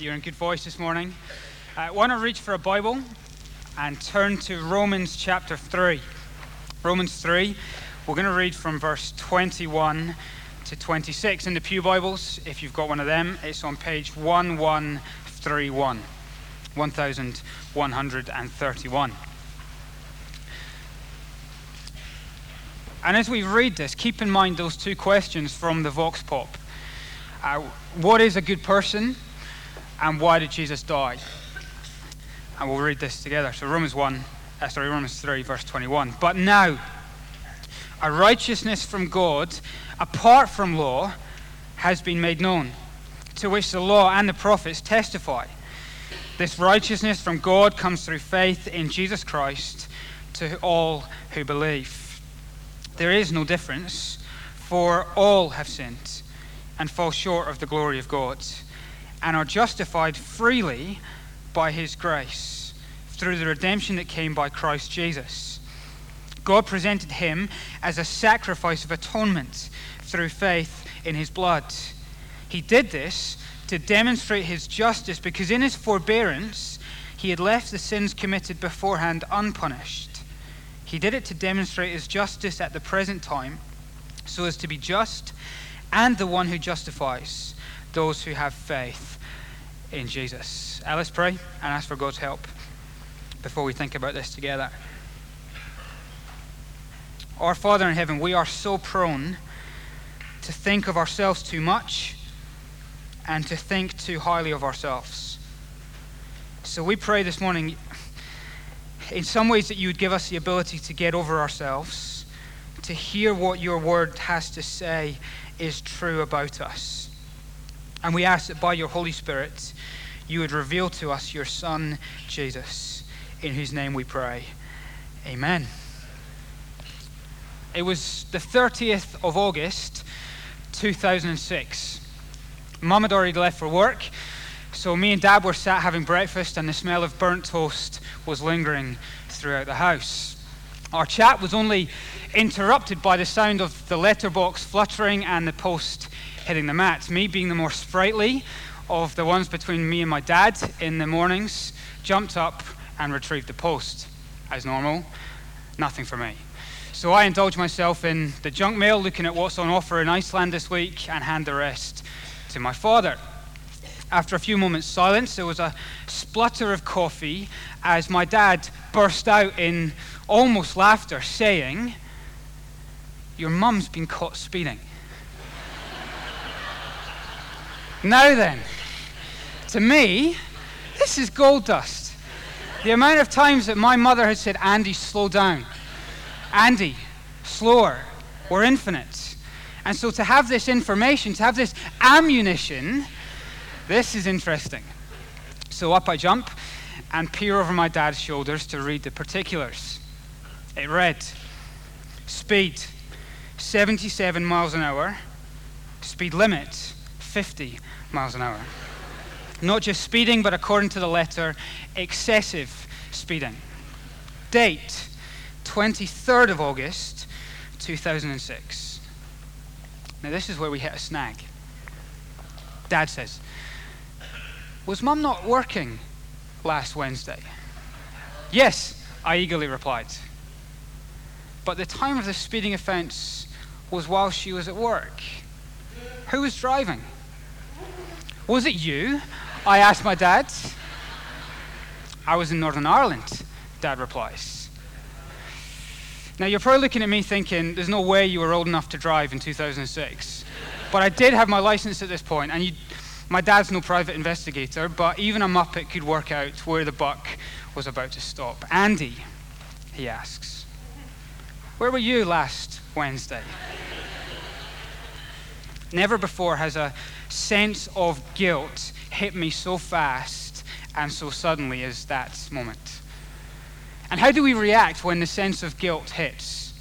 You're in good voice this morning. Uh, want to reach for a Bible and turn to Romans chapter 3. Romans 3, we're going to read from verse 21 to 26 in the Pew Bibles. If you've got one of them, it's on page 1131. 1131. And as we read this, keep in mind those two questions from the Vox Pop. Uh, what is a good person? And why did Jesus die? And we'll read this together. So Romans 1, uh, sorry, Romans 3, verse 21. But now, a righteousness from God, apart from law, has been made known, to which the law and the prophets testify. This righteousness from God comes through faith in Jesus Christ to all who believe. There is no difference, for all have sinned and fall short of the glory of God, and are justified freely by his grace through the redemption that came by Christ Jesus. God presented him as a sacrifice of atonement through faith in his blood. He did this to demonstrate his justice because in his forbearance he had left the sins committed beforehand unpunished. He did it to demonstrate his justice at the present time so as to be just and the one who justifies those who have faith in Jesus. Uh, let's pray and ask for God's help before we think about this together. Our Father in heaven, we are so prone to think of ourselves too much and to think too highly of ourselves. So we pray this morning, in some ways, that you would give us the ability to get over ourselves, to hear what your word has to say is true about us. And we ask that by your Holy Spirit, you would reveal to us your Son, Jesus, in whose name we pray. Amen. It was the 30th of August, 2006. Mum had already left for work, so me and Dad were sat having breakfast, and the smell of burnt toast was lingering throughout the house. Our chat was only interrupted by the sound of the letterbox fluttering and the post hitting the mat. Me, being the more sprightly of the ones between me and my dad in the mornings, jumped up and retrieved the post. As normal, nothing for me. So I indulge myself in the junk mail, looking at what's on offer in Iceland this week, and hand the rest to my father. After a few moments' silence, there was a splutter of coffee as my dad burst out in almost laughter, saying, Your mum's been caught speeding. now then, to me, this is gold dust. The amount of times that my mother had said, Andy, slow down. Andy, slower. We're infinite. And so to have this information, to have this ammunition, this is interesting. So up I jump and peer over my dad's shoulders to read the particulars. It read speed 77 miles an hour, speed limit 50 miles an hour. Not just speeding, but according to the letter, excessive speeding. Date 23rd of August 2006. Now, this is where we hit a snag. Dad says, Was mum not working last Wednesday? Yes, I eagerly replied. But the time of the speeding offence was while she was at work. Who was driving? Was it you? I asked my dad. I was in Northern Ireland, dad replies. Now, you're probably looking at me thinking, there's no way you were old enough to drive in 2006. But I did have my license at this point, and you, my dad's no private investigator, but even a Muppet could work out where the buck was about to stop. Andy, he asks, where were you last Wednesday? Never before has a sense of guilt hit me so fast and so suddenly as that moment. And how do we react when the sense of guilt hits?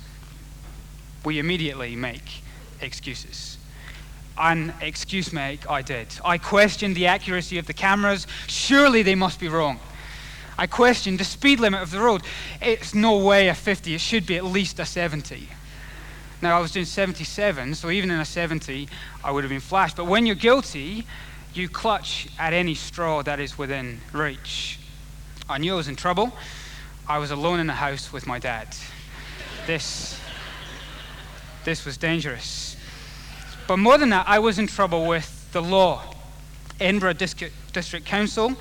We immediately make excuses. An excuse make I did. I questioned the accuracy of the cameras. Surely they must be wrong. I questioned the speed limit of the road. It's no way a 50, it should be at least a 70. Now, I was doing 77, so even in a 70, I would have been flashed. But when you're guilty, you clutch at any straw that is within reach. I knew I was in trouble. I was alone in the house with my dad. This, this was dangerous. But more than that, I was in trouble with the law. Edinburgh District, Council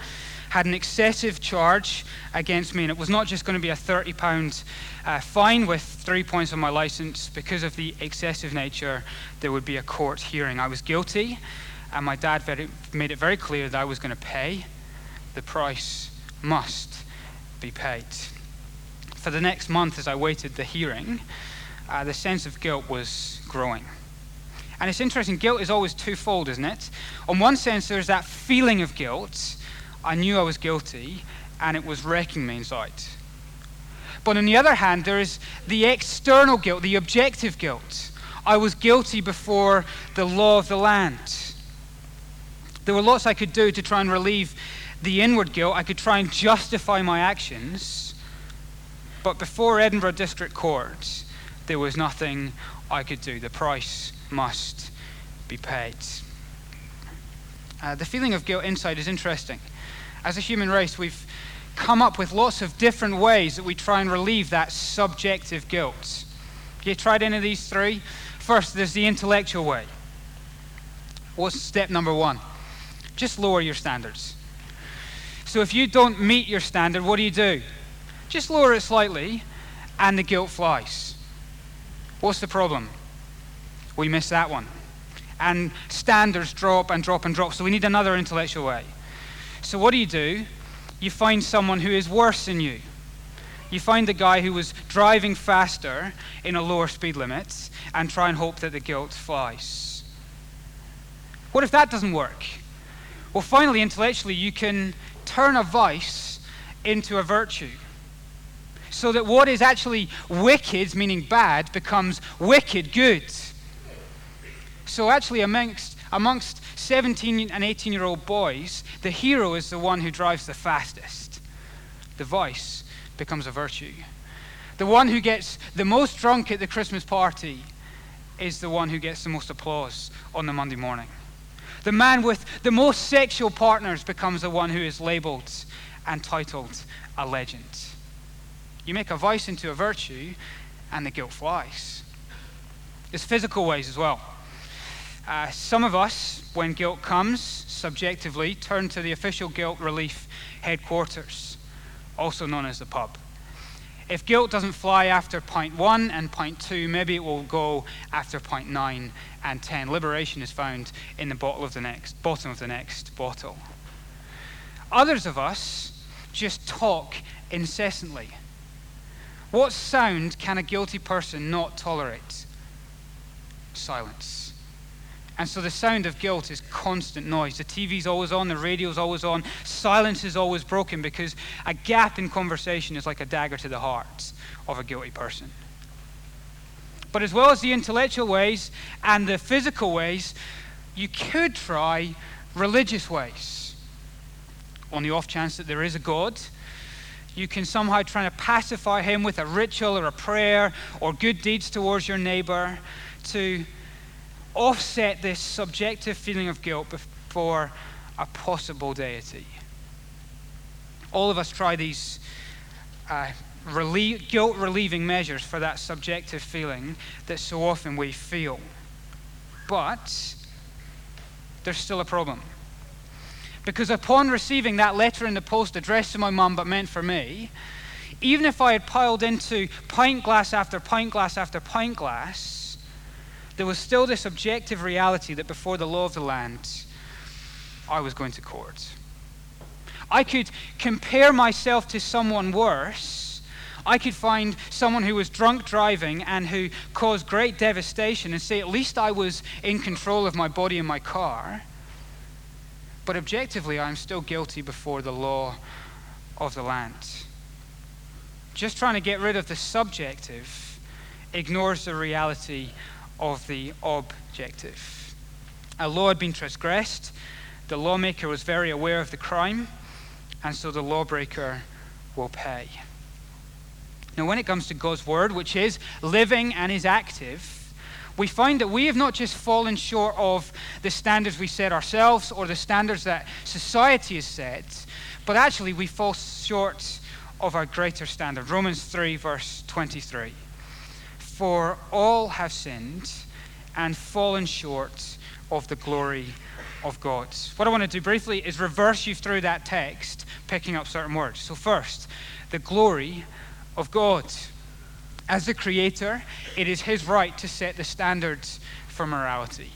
had an excessive charge against me, and it was not just going to be a £30 uh, fine with three points on my license. Because of the excessive nature, there would be a court hearing. I was guilty, and my dad very, made it very clear that I was going to pay. The price must be paid. For the next month, as I waited the hearing, uh, the sense of guilt was growing. And it's interesting, guilt is always twofold, isn't it? On one sense, there's that feeling of guilt. I knew I was guilty, and it was wrecking me inside. But on the other hand, there is the external guilt, the objective guilt. I was guilty before the law of the land. There were lots I could do to try and relieve the inward guilt. I could try and justify my actions. But before Edinburgh District Court, there was nothing I could do. The price must be paid. Uh, the feeling of guilt inside is interesting. As a human race, we've come up with lots of different ways that we try and relieve that subjective guilt. You tried any of these three? First, there's the intellectual way. What's step number one? Just lower your standards. So if you don't meet your standard, what do you do? Just lower it slightly, and the guilt flies. What's the problem? We miss that one. And standards drop and drop and drop, so we need another intellectual way. So what do you do? You find someone who is worse than you. You find the guy who was driving faster in a lower speed limit and try and hope that the guilt flies. What if that doesn't work? Well, finally, intellectually, you can turn a vice into a virtue. So that what is actually wicked, meaning bad, becomes wicked good. So, actually, amongst, amongst 17 and 18 year old boys, the hero is the one who drives the fastest. The vice becomes a virtue. The one who gets the most drunk at the Christmas party is the one who gets the most applause on the Monday morning. The man with the most sexual partners becomes the one who is labeled and titled a legend. You make a vice into a virtue, and the guilt flies. There's physical ways as well. Uh, some of us, when guilt comes, subjectively, turn to the official guilt relief headquarters, also known as the pub. If guilt doesn't fly after point one and point two, maybe it will go after point nine and ten. Liberation is found in the bottle of the next, bottom of the next bottle. Others of us just talk incessantly. What sound can a guilty person not tolerate? Silence. And so the sound of guilt is constant noise. The TV's always on, the radio's always on, silence is always broken because a gap in conversation is like a dagger to the heart of a guilty person. But as well as the intellectual ways and the physical ways, you could try religious ways. On the off chance that there is a God, you can somehow try to pacify him with a ritual or a prayer or good deeds towards your neighbor to offset this subjective feeling of guilt before a possible deity. All of us try these uh, guilt relieving measures for that subjective feeling that so often we feel. But there's still a problem. Because upon receiving that letter in the post addressed to my mum but meant for me, even if I had piled into pint glass after pint glass after pint glass, there was still this objective reality that before the law of the land, I was going to court. I could compare myself to someone worse. I could find someone who was drunk driving and who caused great devastation and say, at least I was in control of my body and my car. But objectively, I'm still guilty before the law of the land. Just trying to get rid of the subjective ignores the reality of the objective. A law had been transgressed, the lawmaker was very aware of the crime, and so the lawbreaker will pay. Now, when it comes to God's word, which is living and is active, we find that we have not just fallen short of the standards we set ourselves or the standards that society has set, but actually we fall short of our greater standard. Romans 3, verse 23. For all have sinned and fallen short of the glory of God. What I want to do briefly is reverse you through that text, picking up certain words. So, first, the glory of God. As the creator, it is his right to set the standards for morality.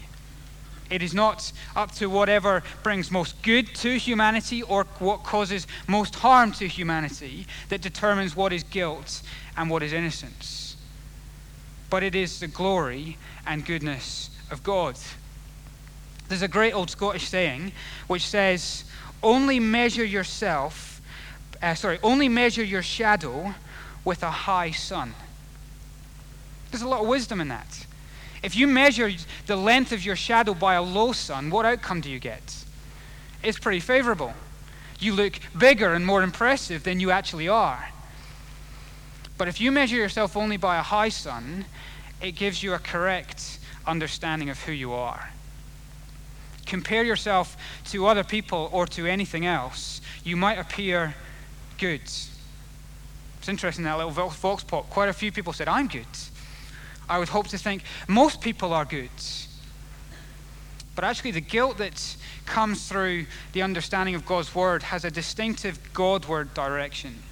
It is not up to whatever brings most good to humanity or what causes most harm to humanity that determines what is guilt and what is innocence. But it is the glory and goodness of God. There's a great old Scottish saying which says, only measure yourself, uh, sorry, only measure your shadow with a high sun. There's a lot of wisdom in that. If you measure the length of your shadow by a low sun, what outcome do you get? It's pretty favorable. You look bigger and more impressive than you actually are. But if you measure yourself only by a high sun, it gives you a correct understanding of who you are. Compare yourself to other people or to anything else, you might appear good. It's interesting that little vox pop. Quite a few people said, I'm good. I would hope to think most people are good. But actually, the guilt that comes through the understanding of God's word has a distinctive Godward direction.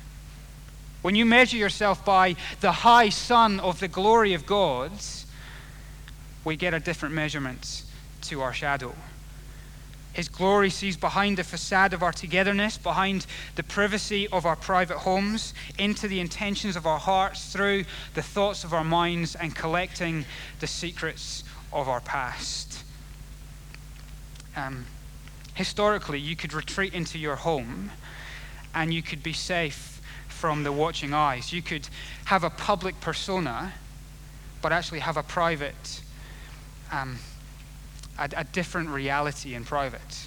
When you measure yourself by the high sun of the glory of God, we get a different measurement to our shadow. His glory sees behind the facade of our togetherness, behind the privacy of our private homes, into the intentions of our hearts, through the thoughts of our minds, and collecting the secrets of our past. Um, historically, you could retreat into your home and you could be safe from the watching eyes. You could have a public persona, but actually have a private um, a, a different reality in private.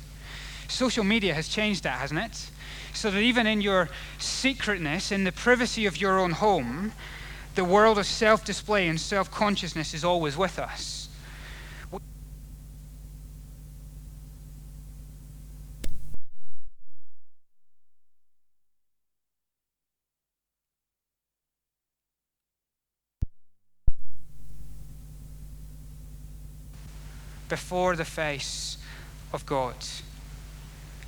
Social media has changed that, hasn't it? So that even in your secretness, in the privacy of your own home, the world of self display and self consciousness is always with us. Before the face of God.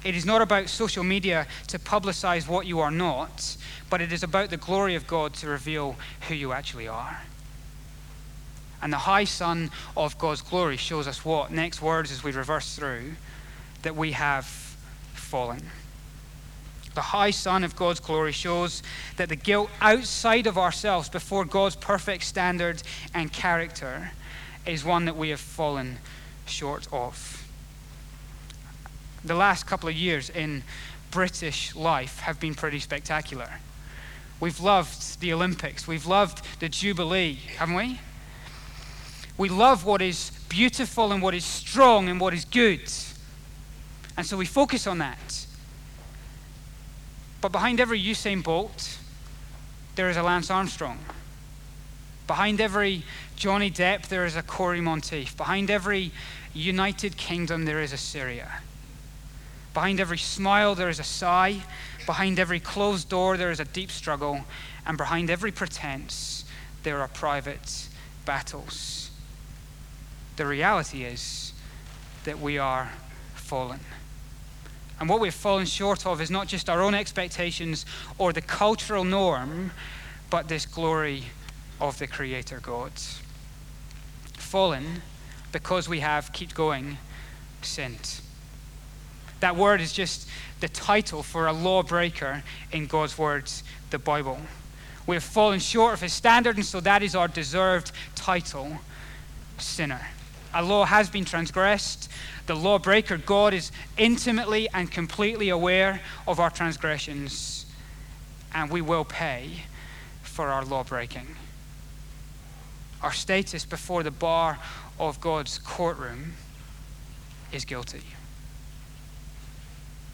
It is not about social media to publicize what you are not, but it is about the glory of God to reveal who you actually are. And the high sun of God's glory shows us what? Next words as we reverse through that we have fallen. The high sun of God's glory shows that the guilt outside of ourselves before God's perfect standard and character is one that we have fallen short of. The last couple of years in British life have been pretty spectacular. We've loved the Olympics, we've loved the Jubilee, haven't we? We love what is beautiful and what is strong and what is good. And so we focus on that. But behind every Usain Bolt, there is a Lance Armstrong. Behind every Johnny Depp, there is a Cory Monteith. Behind every United Kingdom, there is a Syria. Behind every smile, there is a sigh. Behind every closed door, there is a deep struggle. And behind every pretense, there are private battles. The reality is that we are fallen. And what we've fallen short of is not just our own expectations or the cultural norm, but this glory of the Creator God. Fallen because we have, keep going, sinned. That word is just the title for a lawbreaker in God's words, the Bible. We have fallen short of his standard, and so that is our deserved title, sinner. A law has been transgressed. The lawbreaker, God, is intimately and completely aware of our transgressions, and we will pay for our law breaking our status before the bar of God's courtroom is guilty.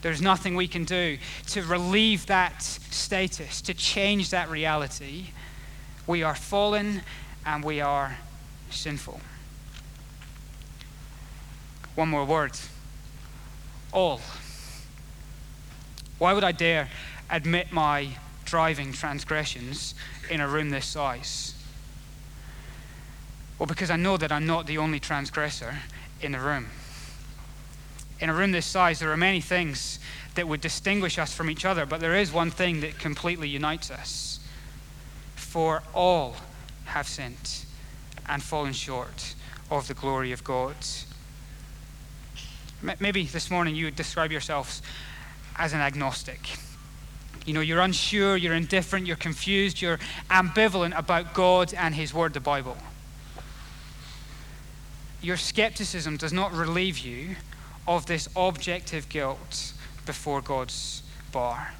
There's nothing we can do to relieve that status, to change that reality. We are fallen and we are sinful. One more word all. Why would I dare admit my driving transgressions in a room this size? Well, because I know that I'm not the only transgressor in the room. In a room this size, there are many things that would distinguish us from each other, but there is one thing that completely unites us. For all have sinned and fallen short of the glory of God. Maybe this morning you would describe yourselves as an agnostic. You know, you're unsure, you're indifferent, you're confused, you're ambivalent about God and His Word, the Bible. Your skepticism does not relieve you of this objective guilt before God's bar.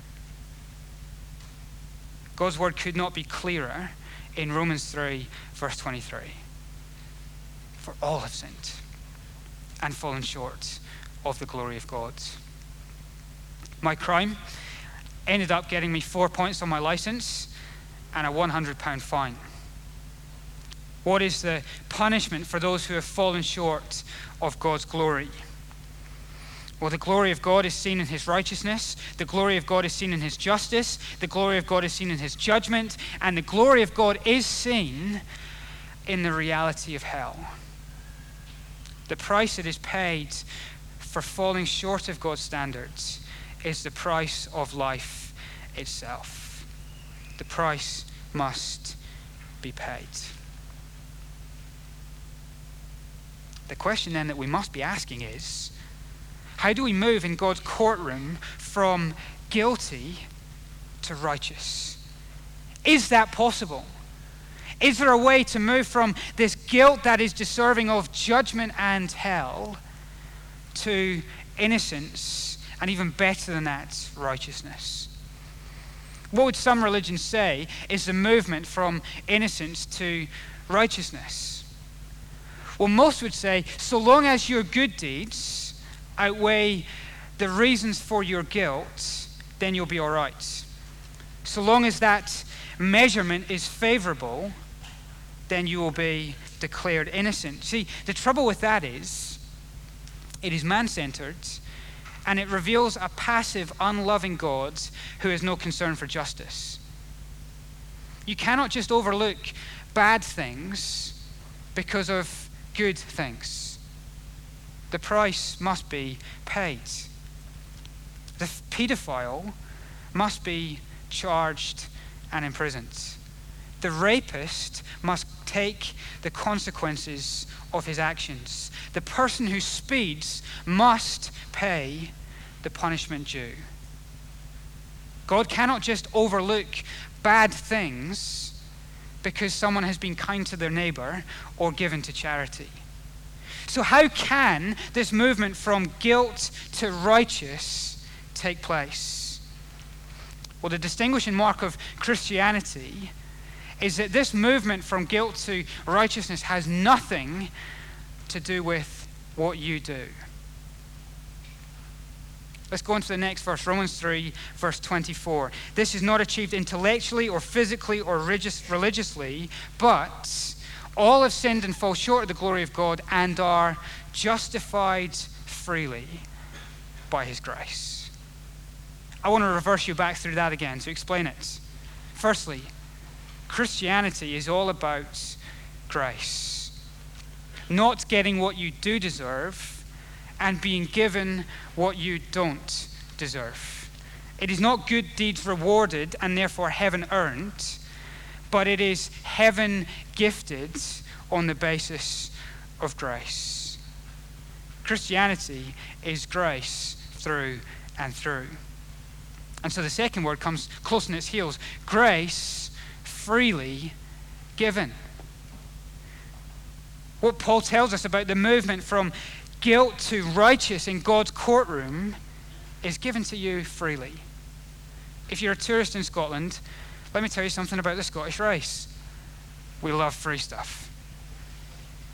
God's Word could not be clearer in Romans 3, verse 23. For all have sinned and fallen short of the glory of God. My crime ended up getting me four points on my license and a £100 fine. What is the punishment for those who have fallen short of God's glory? Well, the glory of God is seen in his righteousness, the glory of God is seen in his justice, the glory of God is seen in his judgment, and the glory of God is seen in the reality of hell. The price that is paid for falling short of God's standards is the price of life itself. The price must be paid. The question then that we must be asking is how do we move in God's courtroom from guilty to righteous? Is that possible? Is there a way to move from this guilt that is deserving of judgment and hell to innocence, and even better than that, righteousness. What would some religions say is the movement from innocence to righteousness? Well, most would say so long as your good deeds outweigh the reasons for your guilt, then you'll be all right. So long as that measurement is favorable, then you will be declared innocent. See, the trouble with that is it is man centered, and it reveals a passive, unloving God who has no concern for justice. You cannot just overlook bad things because of good things. The price must be paid. The pedophile must be charged and imprisoned. The rapist must take the consequences of his actions. The person who speeds must pay the punishment due. God cannot just overlook bad things because someone has been kind to their neighbor or given to charity. So, how can this movement from guilt to righteous take place? Well, the distinguishing mark of Christianity is that this movement from guilt to righteousness has nothing to do with what you do. Let's go on to the next verse, Romans 3, verse 24. This is not achieved intellectually or physically or religiously, but all have sinned and fall short of the glory of God and are justified freely by his grace. I want to reverse you back through that again to explain it. Firstly, Christianity is all about grace. Not getting what you do deserve and being given what you don't deserve. It is not good deeds rewarded and therefore heaven earned, but it is heaven gifted on the basis of grace. Christianity is grace through and through. And so the second word comes close on its heels grace freely given. What Paul tells us about the movement from guilt to righteous in God's courtroom is given to you freely. If you're a tourist in Scotland, let me tell you something about the Scottish race. We love free stuff.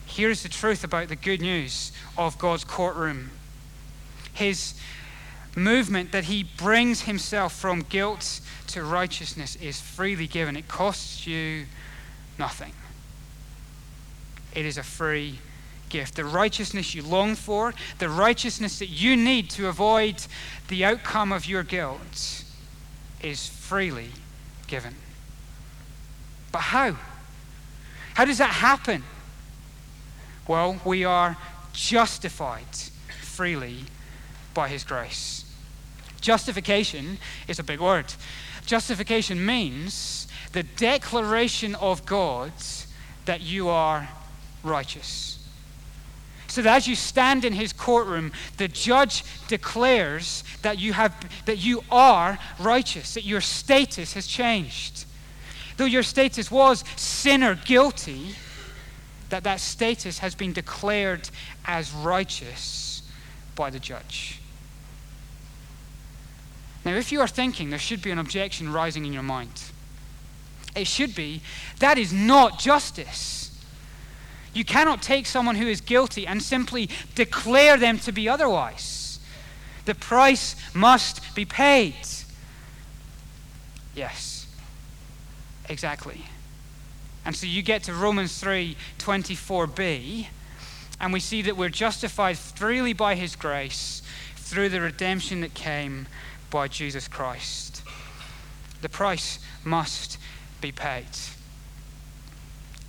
Here's the truth about the good news of God's courtroom. His movement that he brings himself from guilt to righteousness is freely given. It costs you nothing. It is a free gift, the righteousness you long for, the righteousness that you need to avoid the outcome of your guilt, is freely given. But how? How does that happen? Well, we are justified freely by His grace. Justification is a big word. Justification means the declaration of God that you are righteous. So that as you stand in his courtroom, the judge declares that you, have, that you are righteous, that your status has changed. Though your status was sinner guilty, that that status has been declared as righteous by the judge. Now, if you are thinking there should be an objection rising in your mind, it should be that is not justice. You cannot take someone who is guilty and simply declare them to be otherwise. The price must be paid. Yes, exactly. And so you get to Romans 3 24b, and we see that we're justified freely by his grace through the redemption that came by Jesus Christ. The price must be paid.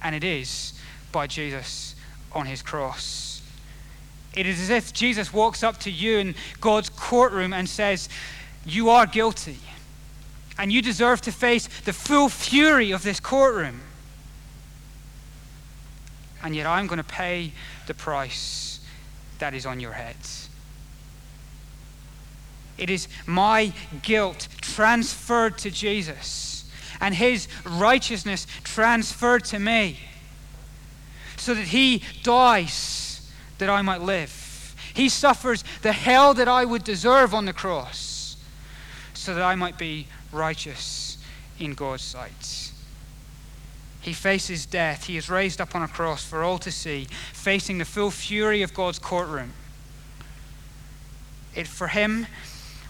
And it is by Jesus on his cross. It is as if Jesus walks up to you in God's courtroom and says, You are guilty, and you deserve to face the full fury of this courtroom. And yet I'm going to pay the price that is on your heads. It is my guilt transferred to Jesus and his righteousness transferred to me so that he dies that I might live. He suffers the hell that I would deserve on the cross so that I might be righteous in God's sight. He faces death. He is raised up on a cross for all to see, facing the full fury of God's courtroom. It, for him,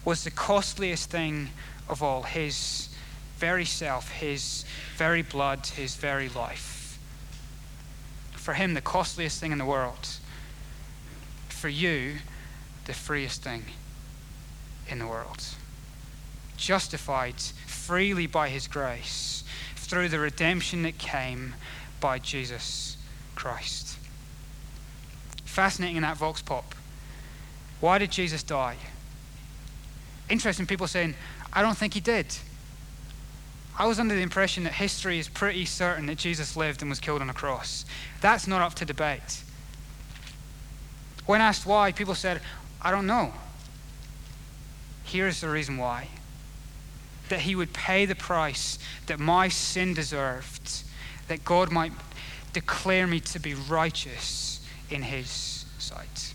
was the costliest thing of all his very self, his very blood, his very life for him, the costliest thing in the world. For you, the freest thing in the world. Justified freely by his grace through the redemption that came by Jesus Christ. Fascinating in that Vox Pop. Why did Jesus die? Interesting people saying, I don't think he did. I was under the impression that history is pretty certain that Jesus lived and was killed on a cross. That's not up to debate. When asked why, people said, I don't know. Here's the reason why that he would pay the price that my sin deserved, that God might declare me to be righteous in his sight.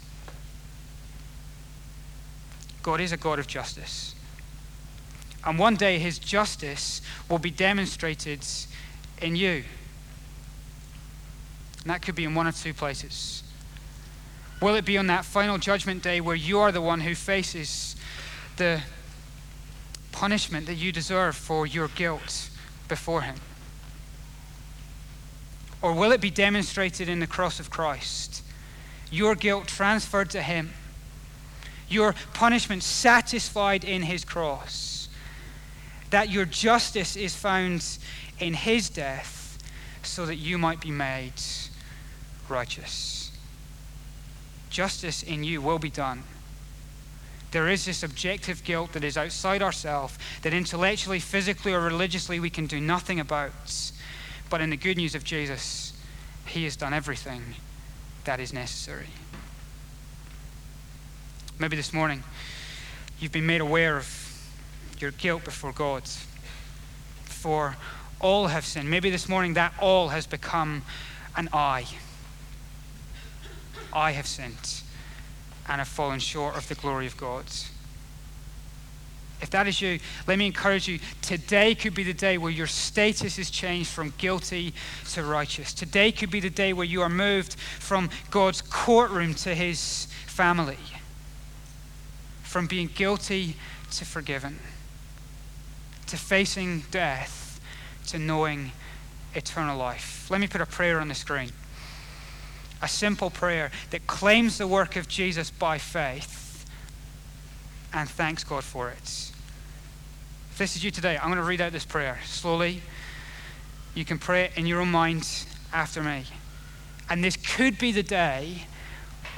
God is a God of justice. And one day his justice will be demonstrated in you. And that could be in one of two places. Will it be on that final judgment day where you are the one who faces the punishment that you deserve for your guilt before him? Or will it be demonstrated in the cross of Christ? Your guilt transferred to him, your punishment satisfied in his cross that your justice is found in his death so that you might be made righteous. Justice in you will be done. There is this objective guilt that is outside ourselves, that intellectually, physically, or religiously we can do nothing about. But in the good news of Jesus, he has done everything that is necessary. Maybe this morning you've been made aware of your guilt before God. For all have sinned. Maybe this morning that all has become an I. I have sinned and have fallen short of the glory of God. If that is you, let me encourage you. Today could be the day where your status is changed from guilty to righteous. Today could be the day where you are moved from God's courtroom to his family, from being guilty to forgiven to facing death to knowing eternal life. Let me put a prayer on the screen. a simple prayer that claims the work of Jesus by faith and thanks God for it. If this is you today, I'm going to read out this prayer slowly. You can pray it in your own mind after me. And this could be the day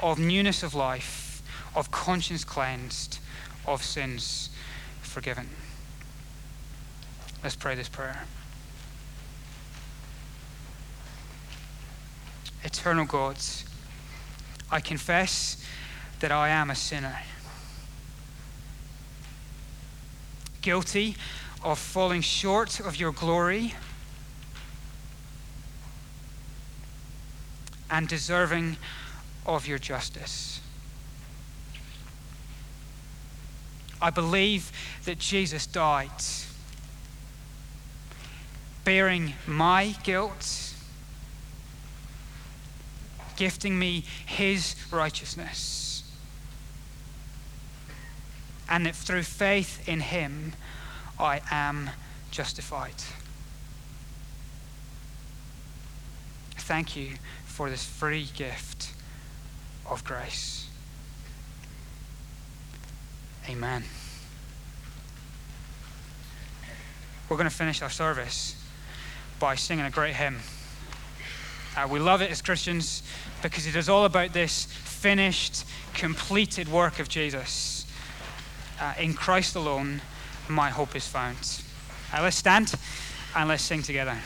of newness of life, of conscience cleansed, of sins forgiven. Let's pray this prayer. Eternal God, I confess that I am a sinner, guilty of falling short of your glory and deserving of your justice. I believe that Jesus died, bearing my guilt gifting me his righteousness. And that through faith in him, I am justified. Thank you for this free gift of grace. Amen. We're going to finish our service by singing a great hymn. Uh, we love it as Christians because it is all about this finished, completed work of Jesus. Uh, in Christ alone, my hope is found. Uh, let's stand and let's sing together.